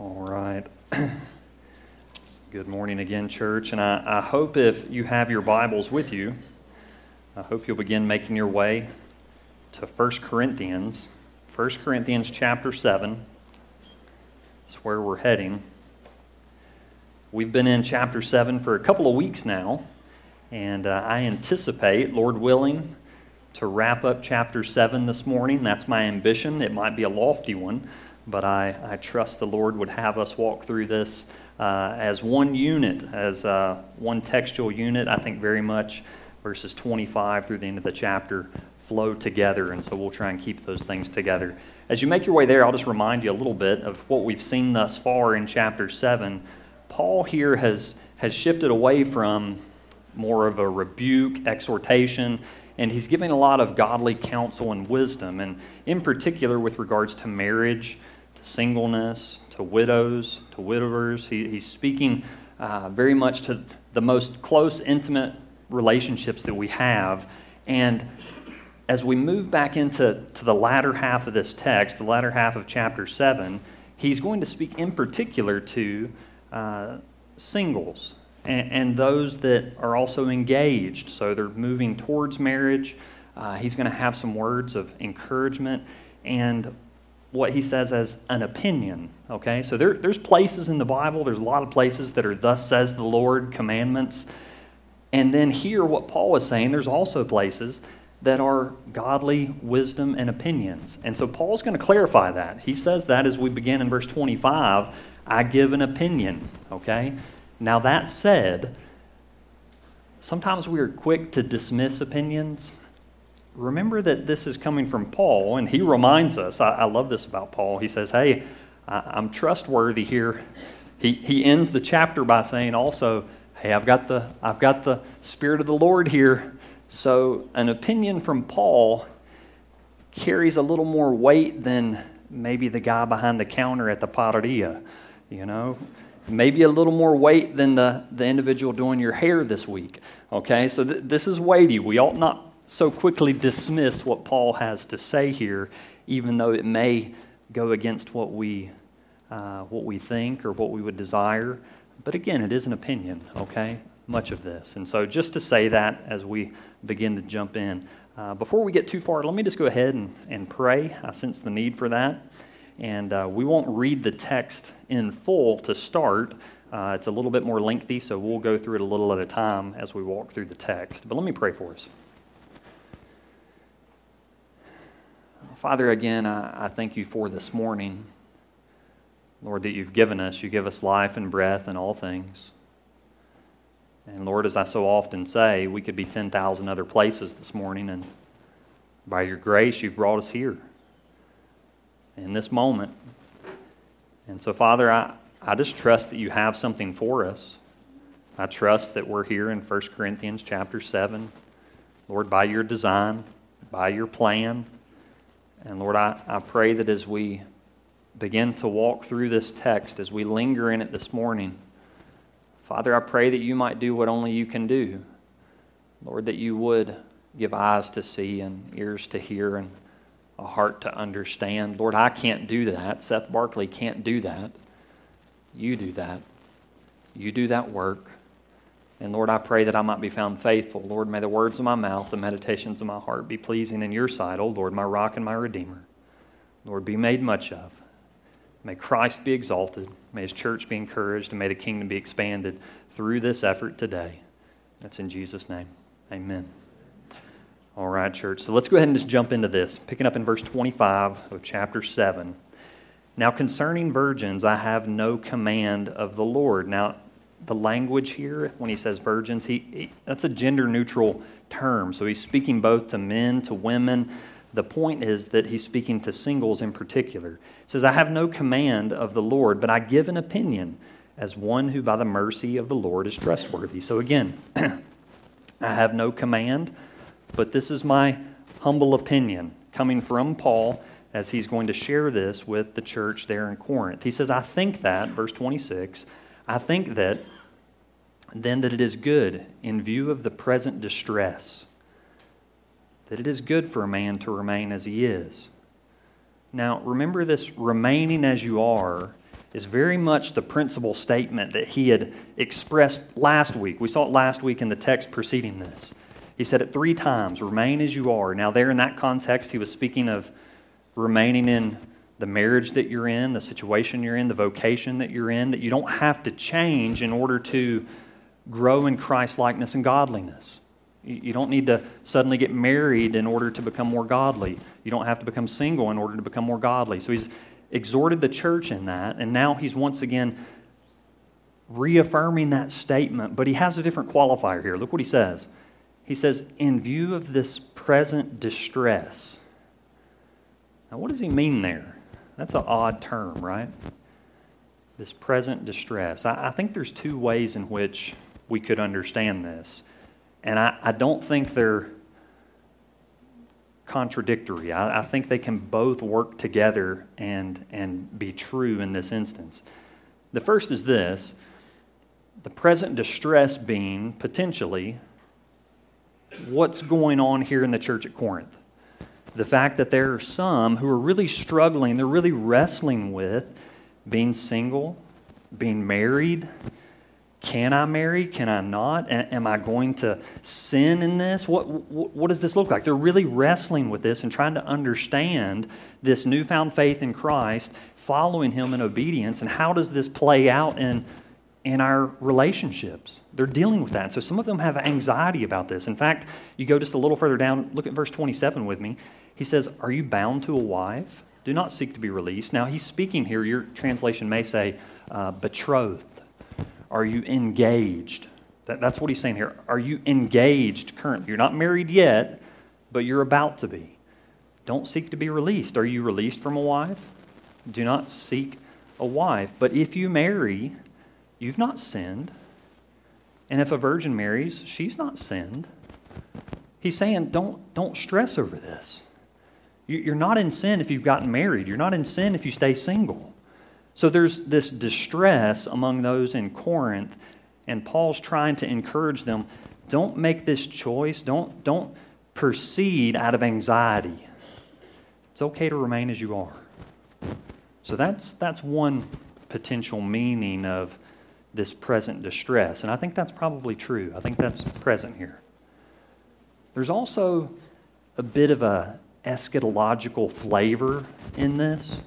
All right. Good morning again, church. And I, I, hope if you have your Bibles with you, I hope you'll begin making your way to 1 Corinthians. 1 Corinthians chapter 7. That's where we're heading. We've been in chapter 7 for a couple of weeks now, and uh, I anticipate, Lord willing, to wrap up chapter 7 this morning. That's my ambition. It might be a lofty one but I, I trust the Lord would have us walk through this uh, as one unit, as uh, one textual unit. I think very much verses 25 through the end of the chapter flow together, and so we'll try and keep those things together. As you make your way there, I'll just remind you a little bit of what we've seen thus far in chapter 7. Paul here has, has shifted away from more of a rebuke, exhortation, and he's giving a lot of godly counsel and wisdom, and in particular with regards to marriage singleness, to widows, to widowers. He, he's speaking uh, very much to the most close, intimate relationships that we have. And as we move back into to the latter half of this text, the latter half of chapter 7, he's going to speak in particular to uh, singles and, and, those that are also engaged. So they're moving towards marriage. Uh, he's going to have some words of encouragement and what he says as an opinion. Okay, so there, there's places in the Bible, there's a lot of places that are thus says the Lord commandments. And then here, what Paul is saying, there's also places that are godly wisdom and opinions. And so Paul's going to clarify that. He says that as we begin in verse 25 I give an opinion. Okay? Now, that said, sometimes we are quick to dismiss opinions remember that this is coming from Paul, and he reminds us. I, I love this about Paul. He says, Hey, I, am trustworthy here. He, he ends the chapter by saying also, Hey, I've got, the, I've got the Spirit of the Lord here. So, an opinion from Paul carries a little more weight than maybe the guy behind the counter at the padaria, you know? Maybe a little more weight than the, the individual doing your hair this week. Okay, so th- this is weighty. We ought not so quickly dismiss what Paul has to say here, even though it may go against what we, uh, what we think or what we would desire. But again, it is an opinion, okay? Much of this. And so, just to say that as we begin to jump in, uh, before we get too far, let me just go ahead and, and pray. I sense the need for that. And uh, we won't read the text in full to start. Uh, it's a little bit more lengthy, so we'll go through it a little at a time as we walk through the text. But let me pray for us. Father, again, I, I thank you for this morning. Lord, that you've given us. You give us life and breath and all things. And Lord, as I so often say, we could be 10,000 other places this morning, and by your grace, you've brought us here in this moment. And so, Father, I, I just trust that you have something for us. I trust that we're here in 1 Corinthians chapter 7. Lord, by your design, by your plan, and Lord, I, I pray that as we begin to walk through this text, as we linger in it this morning, Father, I pray that you might do what only you can do. Lord, that you would give eyes to see and ears to hear and a heart to understand. Lord, I can't do that. Seth Barkley can't do that. You do that. You do that work. And Lord, I pray that I might be found faithful. Lord, may the words of my mouth, the meditations of my heart be pleasing in your sight, O Lord, my rock and my redeemer. Lord, be made much of. May Christ be exalted. May his church be encouraged, and may the kingdom be expanded through this effort today. That's in Jesus' name. Amen. All right, church. So let's go ahead and just jump into this. Picking up in verse 25 of chapter 7. Now, concerning virgins, I have no command of the Lord. Now, the language here when he says virgins, he, he that's a gender neutral term. So he's speaking both to men, to women. The point is that he's speaking to singles in particular. He says, I have no command of the Lord, but I give an opinion as one who by the mercy of the Lord is trustworthy. So again, I have no command, but this is my humble opinion coming from Paul as he's going to share this with the church there in Corinth. He says, I think that, verse 26, I think that then that it is good in view of the present distress, that it is good for a man to remain as he is. Now, remember this remaining as you are is very much the principal statement that he had expressed last week. We saw it last week in the text preceding this. He said it three times remain as you are. Now, there in that context, he was speaking of remaining in the marriage that you're in, the situation you're in, the vocation that you're in, that you don't have to change in order to grow in Christ likeness and godliness. You don't need to suddenly get married in order to become more godly. You don't have to become single in order to become more godly. So he's exhorted the church in that, and now he's once again reaffirming that statement, but he has a different qualifier here. Look what he says. He says, In view of this present distress. Now, what does he mean there? That's an odd term, right? This present distress. I, I think there's two ways in which we could understand this. And I, I don't think they're contradictory. I, I, think they can both work together and, and be true in this instance. The first is this the present distress being potentially what's going on here in the church at Corinth. The fact that there are some who are really struggling, they're really wrestling with being single, being married, can I marry? Can I not? am I going to sin in this? What, what, what, does this look like? They're really wrestling with this and trying to understand this newfound faith in Christ, following Him in obedience, and how does this play out in, in our relationships? They're dealing with that. So some of them have anxiety about this. In fact, you go just a little further down, look at verse 27 with me. He says, Are you bound to a wife? Do not seek to be released. Now, he's speaking here, your translation may say, uh, betrothed are you engaged? That, that's what he's saying here. Are you engaged currently? You're not married yet, but you're about to be. Don't seek to be released. Are you released from a wife? Do not seek a wife. But if you marry, you've not sinned. And if a virgin marries, she's not sinned. He's saying, don't, don't stress over this. You're not in sin if you've gotten married. You're not in sin if you stay single. So there's this distress among those in Corinth, and Paul's trying to encourage them don't make this choice, don't, don't proceed out of anxiety. It's okay to remain as you are. So that's, that's one potential meaning of this present distress. And I think that's probably true. I think that's present here. There's also a bit of a eschatological flavor in this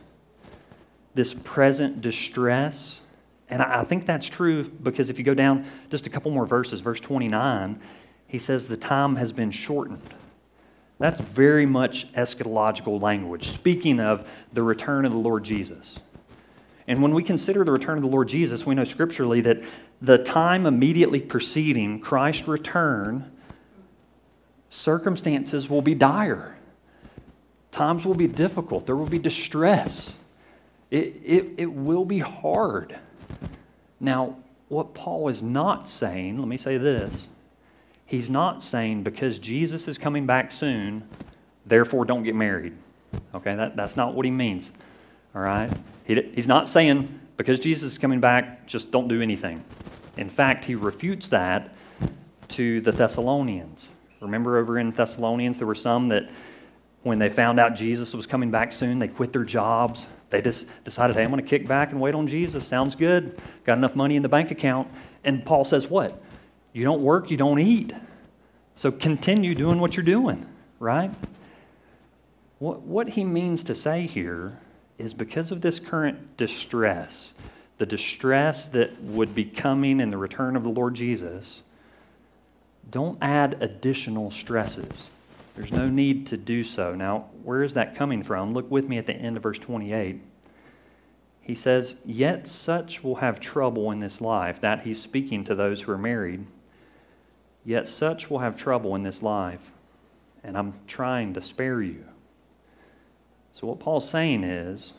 this present distress. And I think that's true because if you go down just a couple more verses, verse 29, he says, The time has been shortened. That's very much eschatological language, speaking of the return of the Lord Jesus. And when we consider the return of the Lord Jesus, we know scripturally that the time immediately preceding Christ's return, circumstances will be dire. Times will be difficult. There will be distress. It, it, it will be hard. Now, what Paul is not saying, let me say this. He's not saying because Jesus is coming back soon, therefore don't get married. Okay, that, that's not what he means. All right? He, he's not saying because Jesus is coming back, just don't do anything. In fact, he refutes that to the Thessalonians. Remember over in Thessalonians, there were some that when they found out Jesus was coming back soon, they quit their jobs, they just decided, hey, I'm going to kick back and wait on Jesus. Sounds good. Got enough money in the bank account. And Paul says, what? You don't work, you don't eat. So continue doing what you're doing, right? What, what he means to say here is because of this current distress, the distress that would be coming in the return of the Lord Jesus, don't add additional stresses. There's no need to do so. Now, where is that coming from? Look with me at the end of verse 28. He says, Yet such will have trouble in this life. That he's speaking to those who are married. Yet such will have trouble in this life. And I'm trying to spare you. So, what Paul's saying is,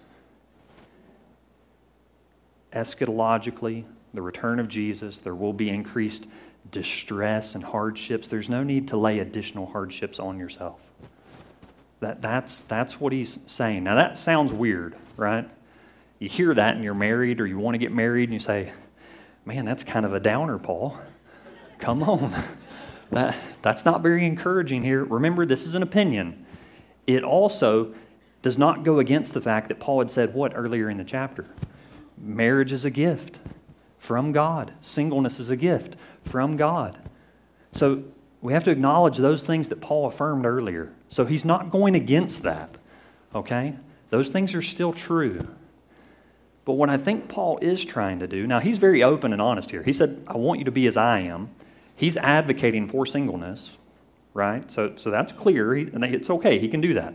eschatologically, the return of Jesus, there will be increased distress and hardships, there's no need to lay additional hardships on yourself. That, that's, that's what he's saying. Now, that sounds weird, right? You hear that and you're married or you want to get married and you say, man, that's kind of a downer, Paul. Come on. That, that's not very encouraging here. Remember, this is an opinion. It also does not go against the fact that Paul had said what earlier in the chapter? marriage is a gift from God, singleness is a gift from God. So we have to acknowledge those things that Paul affirmed earlier. So he's not going against that, okay? Those things are still true. But what I think Paul is trying to do, now he's very open and honest here. He said, I want you to be as I am. He's advocating for singleness, right? So, so that's clear. He, and it's okay. He can do that.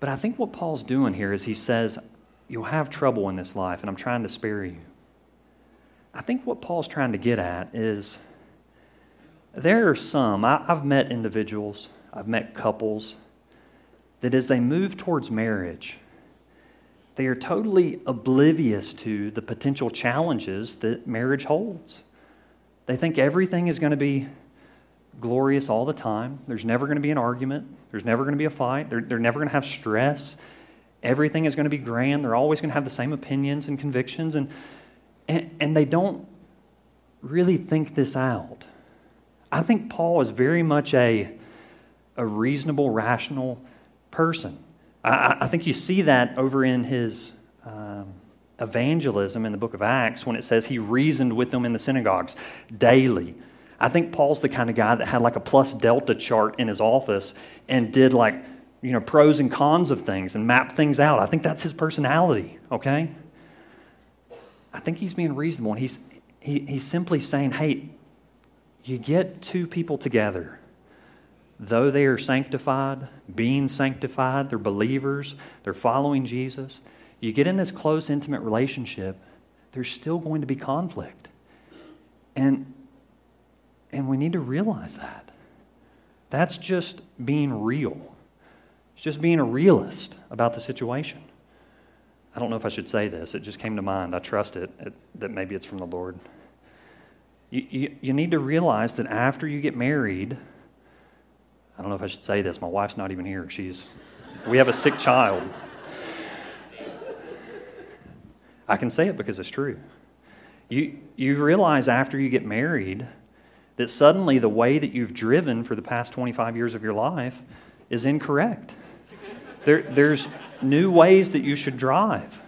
But I think what Paul's doing here is he says, You'll have trouble in this life, and I'm trying to spare you. I think what Paul's trying to get at is there are some, I, have met individuals, I've met couples, that as they move towards marriage, they are totally oblivious to the potential challenges that marriage holds. They think everything is going to be glorious all the time. There's never going to be an argument. There's never going to be a fight. They're, they're never going to have stress. Everything is going to be grand. They're always going to have the same opinions and convictions. And, and, and they don't really think this out. I think Paul is very much a, a reasonable, rational person. I, I think you see that over in his um, evangelism in the book of Acts when it says he reasoned with them in the synagogues daily I think Paul's the kind of guy that had like a plus delta chart in his office and did like, you know, pros and cons of things and mapped things out. I think that's his personality, okay? I think he's being reasonable and he's, he, he's simply saying, hey, you get two people together, though they are sanctified, being sanctified, they're believers, they're following Jesus, you get in this close, intimate relationship, there's still going to be conflict. And and we need to realize that. That's just being real. It's just being a realist about the situation. I don't know if I should say this. It just came to mind. I trust it, it that maybe it's from the Lord. You, you, you need to realize that after you get married, I don't know if I should say this. My wife's not even here. She's, we have a sick child. I can say it because it's true. You, you realize after you get married that suddenly the way that you've driven for the past 25 years of your life is incorrect. There, there's new ways that you should drive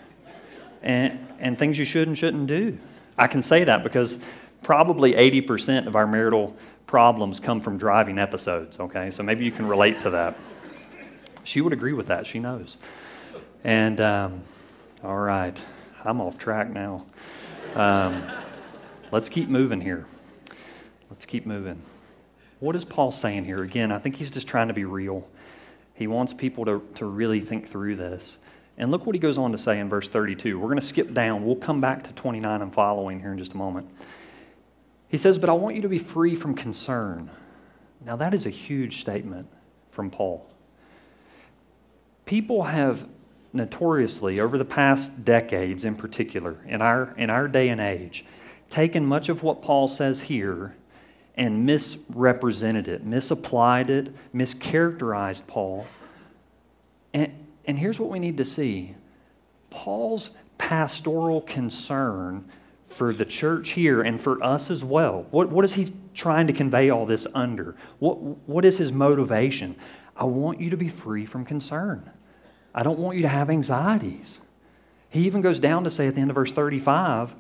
and, and things you should and shouldn't do. I can say that because probably 80% of our marital problems come from driving episodes, okay? So maybe you can relate to that. She would agree with that, she knows. And, um, all right, I'm off track now. Um, let's keep moving here. Let's keep moving. What is Paul saying here? Again, I think he's just trying to be real. He wants people to, to really think through this. And look what he goes on to say in verse 32. We're going to skip down. We'll come back to 29 and following here in just a moment. He says, But I want you to be free from concern. Now, that is a huge statement from Paul. People have notoriously, over the past decades in particular, in our, in our day and age, taken much of what Paul says here and misrepresented it, misapplied it, mischaracterized Paul. And, and here's what we need to see Paul's pastoral concern for the church here and for us as well. What, what is he trying to convey all this under? What, what is his motivation? I want you to be free from concern. I don't want you to have anxieties. He even goes down to say at the end of verse 35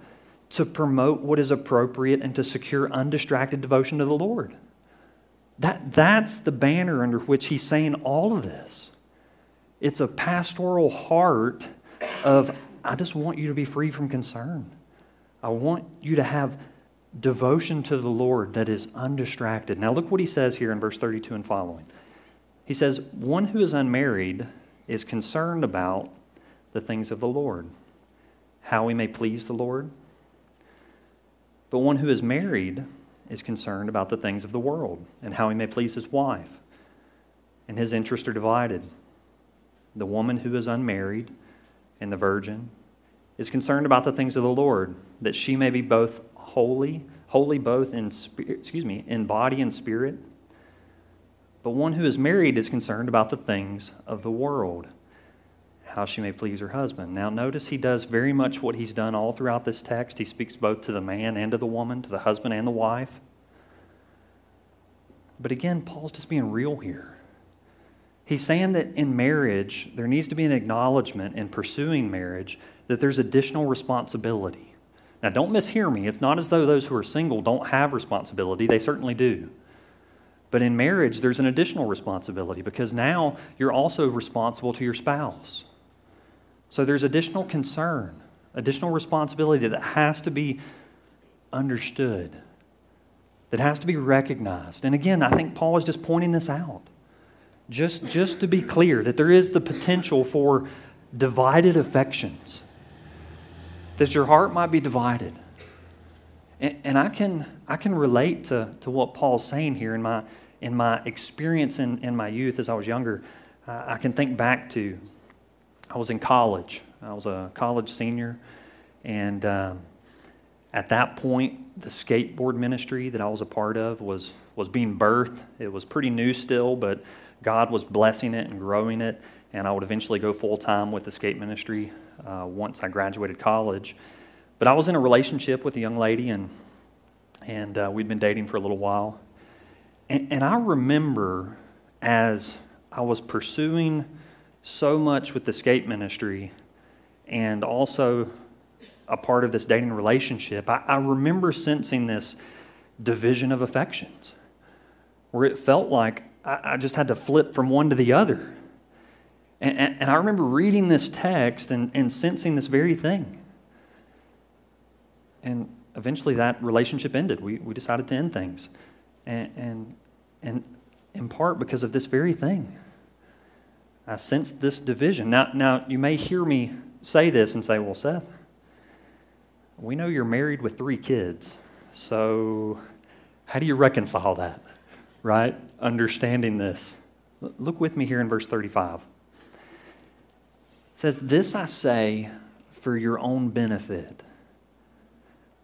to promote what is appropriate and to secure undistracted devotion to the Lord. That, that's the banner under which he's saying all of this. It's a pastoral heart of, I just want you to be free from concern. I want you to have devotion to the Lord that is undistracted. Now, look what he says here in verse 32 and following. He says, One who is unmarried is concerned about the things of the Lord, how we may please the Lord but one who is married is concerned about the things of the world and how he may please his wife. And his interests are divided. The woman who is unmarried and the virgin is concerned about the things of the Lord, that she may be both holy, holy both in excuse me, in body and spirit. But one who is married is concerned about the things of the world how she may please her husband. Now, notice he does very much what he's done all throughout this text. He speaks both to the man and to the woman, to the husband and the wife. But again, Paul's just being real here. He's saying that in marriage, there needs to be an acknowledgement in pursuing marriage that there's additional responsibility. Now, don't mishear me. It's not as though those who are single don't have responsibility, they certainly do. But in marriage, there's an additional responsibility because now you're also responsible to your spouse. So there's additional concern, additional responsibility that has to be understood, that has to be recognized. And again, I think Paul is just pointing this out. Just, just to be clear, that there is the potential for divided affections, that your heart might be divided. And, and I, can, I can relate to, to what Paul's saying here in my, in my experience in, in my youth as I was younger. Uh, I can think back to I was in college. I was a college senior. And um, at that point, the skateboard ministry that I was a part of was, was being birthed. It was pretty new still, but God was blessing it and growing it. And I would eventually go full time with the skate ministry uh, once I graduated college. But I was in a relationship with a young lady, and, and uh, we'd been dating for a little while. And, and I remember as I was pursuing so much with the skate ministry and also a part of this dating relationship, I, I remember sensing this division of affections where it felt like I, I just had to flip from one to the other. And, and, and I remember reading this text and, and sensing this very thing. And eventually that relationship ended. We, we decided to end things. And, and, and in part because of this very thing. I sense this division. Now, now, you may hear me say this and say, well, Seth, we know you're married with three kids. So, how do you reconcile that? Right? Understanding this. Look with me here in verse 35. It says, This I say for your own benefit,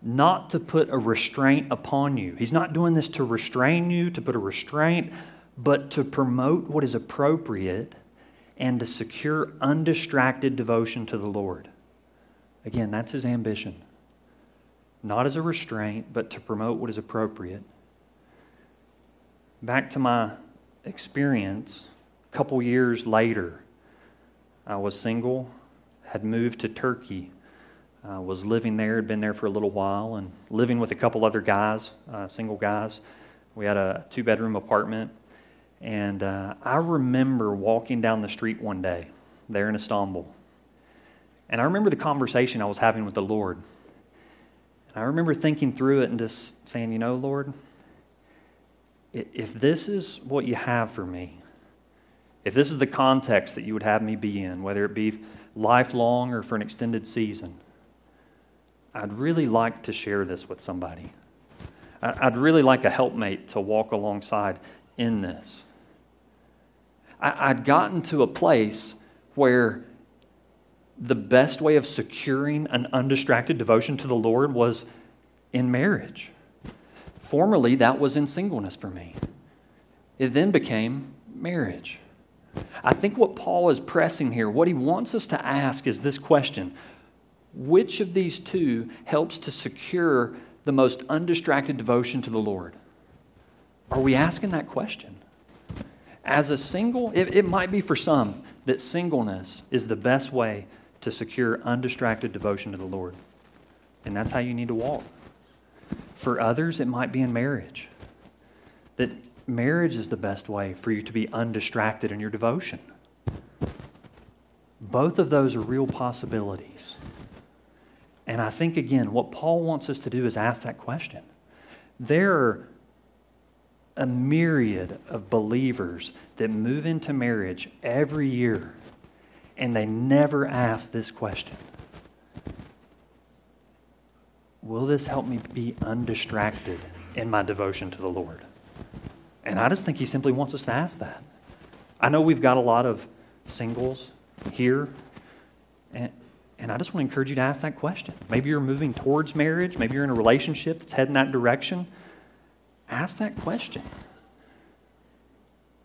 not to put a restraint upon you. He's not doing this to restrain you, to put a restraint, but to promote what is appropriate and to secure undistracted devotion to the Lord. Again, that's his ambition. Not as a restraint, but to promote what is appropriate. Back to my experience, a couple years later, I was single, had moved to Turkey, uh, was living there, had been there for a little while, and living with a couple other guys, uh, single guys. We had a two bedroom apartment and uh, I remember walking down the street one day there in Istanbul. And I remember the conversation I was having with the Lord. And I remember thinking through it and just saying, you know, Lord, if this is what you have for me, if this is the context that you would have me be in, whether it be lifelong or for an extended season, I'd really like to share this with somebody. I'd really like a helpmate to walk alongside in this. I, would gotten to a place where the best way of securing an undistracted devotion to the Lord was in marriage. Formerly, that was in singleness for me. It then became marriage. I think what Paul is pressing here, what he wants us to ask is this question Which of these two helps to secure the most undistracted devotion to the Lord? Are we asking that question? As a single, it, it might be for some that singleness is the best way to secure undistracted devotion to the Lord. And that's how you need to walk. For others, it might be in marriage. That marriage is the best way for you to be undistracted in your devotion. Both of those are real possibilities. And I think, again, what Paul wants us to do is ask that question. There are a myriad of believers that move into marriage every year and they never ask this question Will this help me be undistracted in my devotion to the Lord? And I just think he simply wants us to ask that. I know we've got a lot of singles here, and, and I just want to encourage you to ask that question. Maybe you're moving towards marriage, maybe you're in a relationship that's heading that direction. Ask that question.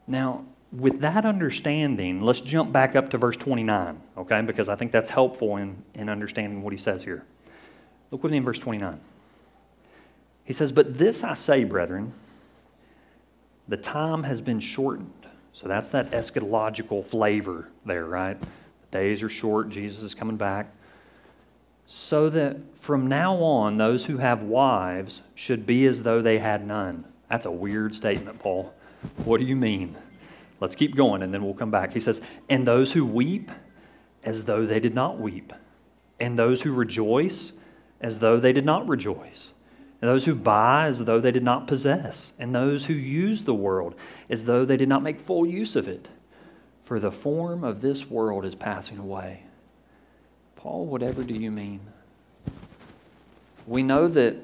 Now, with that understanding, let's jump back up to verse 29, okay? Because I think that's helpful in, in understanding what he says here. Look with me in verse 29. He says, But this I say, brethren, the time has been shortened. So that's that eschatological flavor there, right? The days are short, Jesus is coming back. So that from now on, those who have wives should be as though they had none. That's a weird statement, Paul. What do you mean? Let's keep going and then we'll come back. He says, And those who weep as though they did not weep, and those who rejoice as though they did not rejoice, and those who buy as though they did not possess, and those who use the world as though they did not make full use of it. For the form of this world is passing away. Paul, whatever do you mean? We know that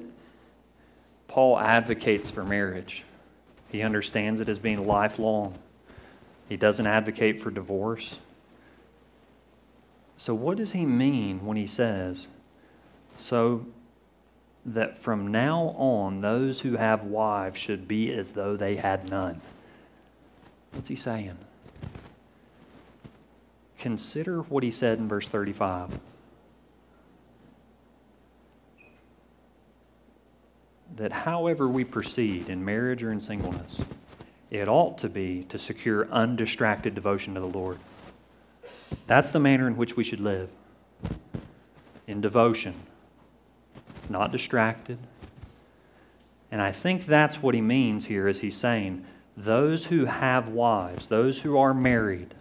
Paul advocates for marriage. He understands it as being lifelong. He doesn't advocate for divorce. So, what does he mean when he says, so that from now on those who have wives should be as though they had none? What's he saying? Consider what he said in verse 35. That however we proceed in marriage or in singleness, it ought to be to secure undistracted devotion to the Lord. That's the manner in which we should live in devotion, not distracted. And I think that's what he means here as he's saying those who have wives, those who are married,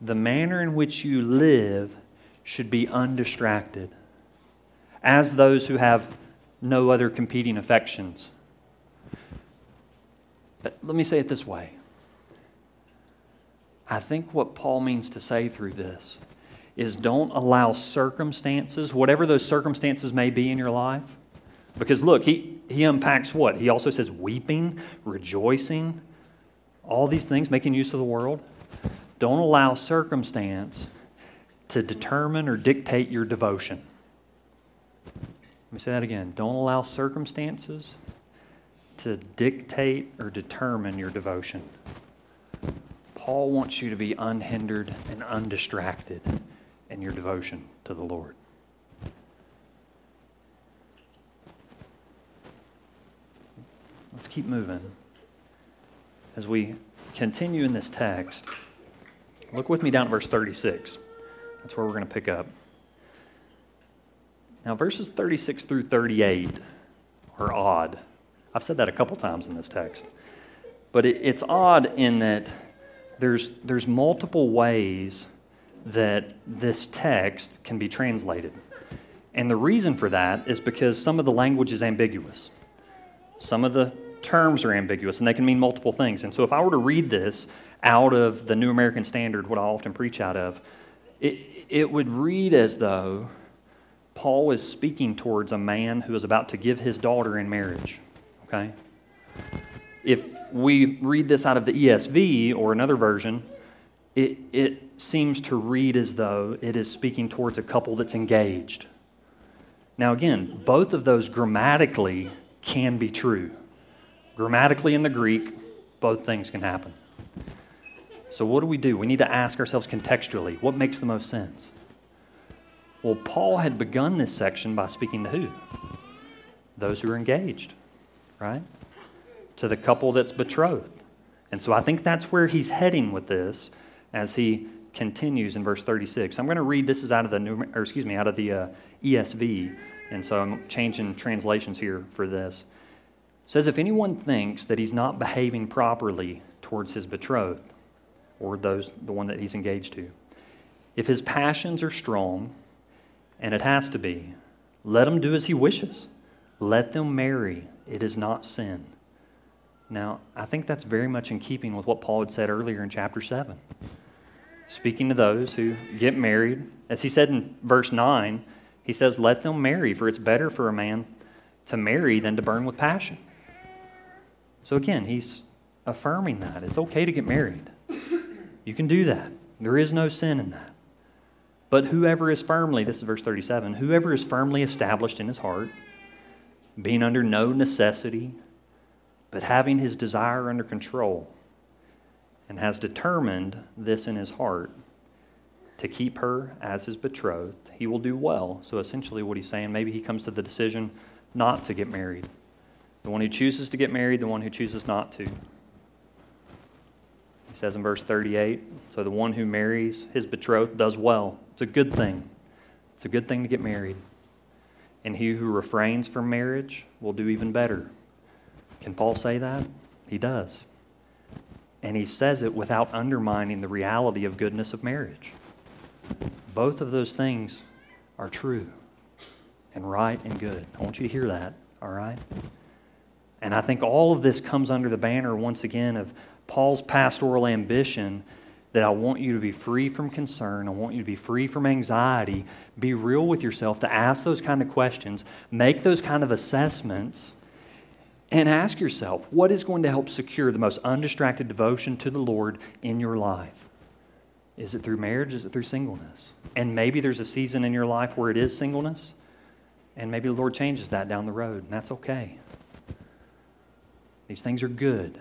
the manner in which you live should be undistracted, as those who have no other competing affections. But let me say it this way I think what Paul means to say through this is don't allow circumstances, whatever those circumstances may be in your life, because look, he, he unpacks what? He also says weeping, rejoicing, all these things, making use of the world. Don't allow circumstance to determine or dictate your devotion. Let me say that again. Don't allow circumstances to dictate or determine your devotion. Paul wants you to be unhindered and undistracted in your devotion to the Lord. Let's keep moving. As we continue in this text, look with me down at verse 36. That's where we're going to pick up. Now, verses 36 through 38 are odd. I've said that a couple times in this text. But it, it's odd in that there's, there's multiple ways that this text can be translated. And the reason for that is because some of the language is ambiguous. Some of the terms are ambiguous and they can mean multiple things. And so if I were to read this out of the New American Standard, what I often preach out of, it, it would read as though Paul is speaking towards a man who is about to give his daughter in marriage. Okay? If we read this out of the ESV or another version, it, it seems to read as though it is speaking towards a couple that's engaged. Now, again, both of those grammatically can be true. Grammatically in the Greek, both things can happen. So, what do we do? We need to ask ourselves contextually what makes the most sense? Well, Paul had begun this section by speaking to who? Those who are engaged, right? to the couple that's betrothed. And so I think that's where he's heading with this as he continues in verse 36. I'm going to read this is out of the new, or excuse me, out of the uh, ESV, and so I'm changing translations here for this. It says if anyone thinks that he's not behaving properly towards his betrothed or those the one that he's engaged to, if his passions are strong, and it has to be, let him do as he wishes. Let them marry. It is not sin. Now, I think that's very much in keeping with what Paul had said earlier in chapter 7. Speaking to those who get married, as he said in verse 9, he says, Let them marry, for it's better for a man to marry than to burn with passion. So again, he's affirming that. It's okay to get married. You can do that. There is no sin in that. But whoever is firmly, this is verse 37, whoever is firmly established in his heart, being under no necessity but having his desire under control and has determined this in his heart to keep her as his betrothed, he will do well. So essentially, what he's saying, maybe he comes to the decision not to get married. The one who chooses to get married, the one who chooses not to. He says in verse 38 So the one who marries his betrothed does well. It's a good thing. It's a good thing to get married. And he who refrains from marriage will do even better. Can Paul say that? He does. And he says it without undermining the reality of goodness of marriage. Both of those things are true and right and good. I want you to hear that, all right? And I think all of this comes under the banner, once again, of Paul's pastoral ambition that I want you to be free from concern. I want you to be free from anxiety. Be real with yourself to ask those kind of questions, make those kind of assessments, and ask yourself what is going to help secure the most undistracted devotion to the Lord in your life? Is it through marriage? Is it through singleness? And maybe there's a season in your life where it is singleness, and maybe the Lord changes that down the road, and that's okay. These things are good.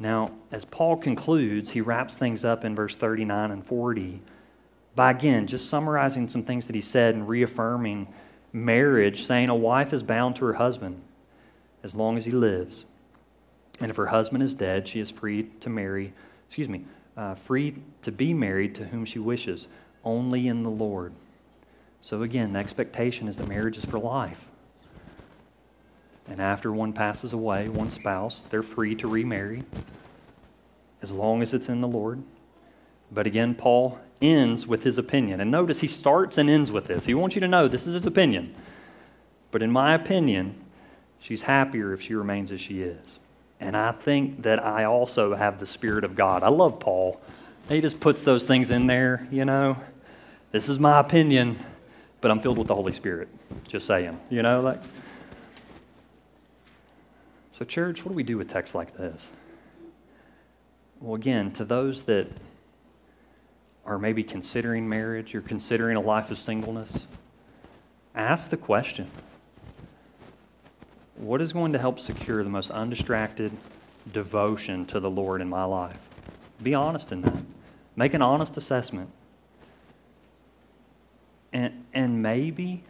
Now, as Paul concludes, he wraps things up in verse 39 and 40 by again just summarizing some things that he said and reaffirming marriage, saying a wife is bound to her husband as long as he lives. And if her husband is dead, she is free to marry, excuse me, uh, free to be married to whom she wishes, only in the Lord. So again, the expectation is that marriage is for life. And after one passes away, one spouse, they're free to remarry as long as it's in the Lord. But again, Paul ends with his opinion. And notice he starts and ends with this. He wants you to know this is his opinion. But in my opinion, she's happier if she remains as she is. And I think that I also have the Spirit of God. I love Paul. He just puts those things in there, you know. This is my opinion, but I'm filled with the Holy Spirit. Just saying, you know, like. So, church, what do we do with texts like this? Well, again, to those that are maybe considering marriage, you're considering a life of singleness, ask the question What is going to help secure the most undistracted devotion to the Lord in my life? Be honest in that. Make an honest assessment. And, and maybe,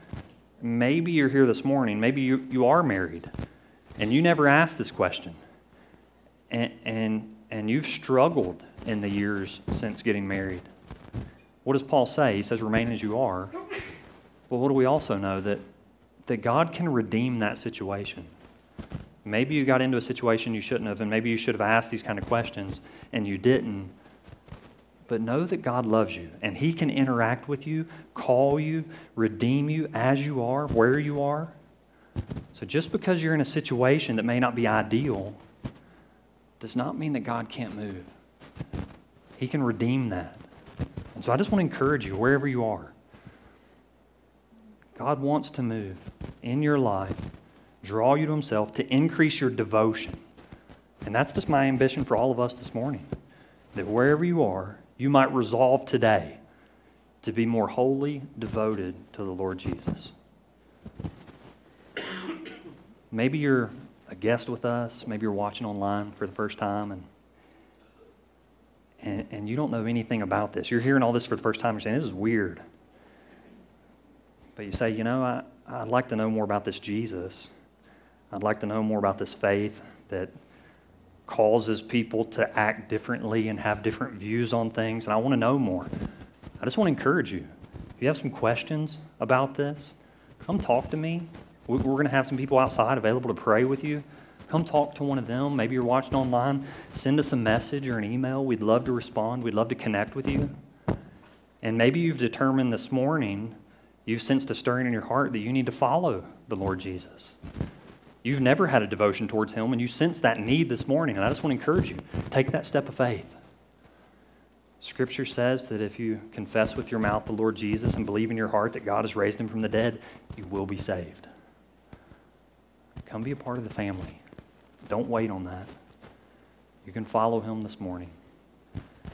maybe you're here this morning, maybe you, you are married and you never asked this question, and, and, and you've struggled in the years since getting married, what does Paul say? He says, remain as you are. Well, what do we also know? That, that God can redeem that situation. Maybe you got into a situation you shouldn't have, and maybe you should have asked these kind of questions, and you didn't. But know that God loves you, and He can interact with you, call you, redeem you as you are, where you are. So just because you're in a situation that may not be ideal does not mean that God can't move. He can redeem that. And so I just want to encourage you, wherever you are, God wants to move in your life, draw you to Himself, to increase your devotion. And that's just my ambition for all of us this morning. That wherever you are, you might resolve today to be more wholly devoted to the Lord Jesus. Maybe you're a guest with us. Maybe you're watching online for the first time and, and, and you don't know anything about this. You're hearing all this for the first time. You're saying, this is weird. But you say, you know, I, I'd like to know more about this Jesus. I'd like to know more about this faith that causes people to act differently and have different views on things. And I want to know more. I just want to encourage you. If you have some questions about this, come talk to me. We're going to have some people outside available to pray with you. Come talk to one of them. Maybe you're watching online. Send us a message or an email. We'd love to respond. We'd love to connect with you. And maybe you've determined this morning, you've sensed a stirring in your heart that you need to follow the Lord Jesus. You've never had a devotion towards Him, and you sense that need this morning. And I just want to encourage you take that step of faith. Scripture says that if you confess with your mouth the Lord Jesus and believe in your heart that God has raised him from the dead, you will be saved. Come be a part of the family. Don't wait on that. You can follow him this morning.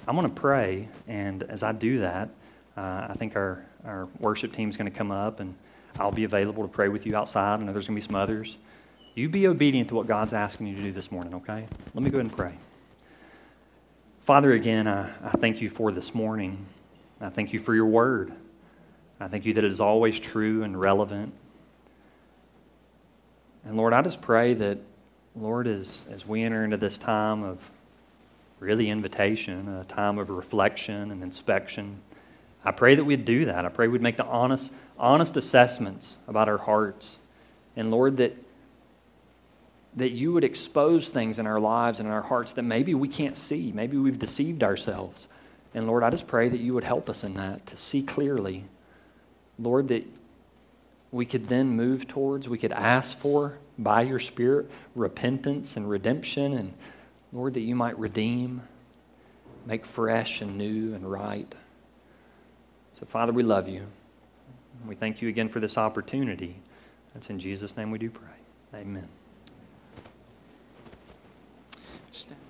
I'm going to pray, and as I do that, uh, I think our, our worship team is going to come up, and I'll be available to pray with you outside. I know there's going to be some others. You be obedient to what God's asking you to do this morning, okay? Let me go ahead and pray. Father, again, I, I thank you for this morning. I thank you for your word. I thank you that it is always true and relevant and Lord, I just pray that, Lord, as, as we enter into this time of really invitation, a time of reflection and inspection. I pray that we'd do that. I pray we'd make the honest, honest assessments about our hearts. And Lord, that, that you would expose things in our lives and in our hearts that maybe we can't see. Maybe we've deceived ourselves. And Lord, I just pray that you would help us in that to see clearly. Lord, that we could then move towards, we could ask for by your Spirit repentance and redemption. And Lord, that you might redeem, make fresh and new and right. So, Father, we love you. We thank you again for this opportunity. That's in Jesus' name we do pray. Amen. Stand.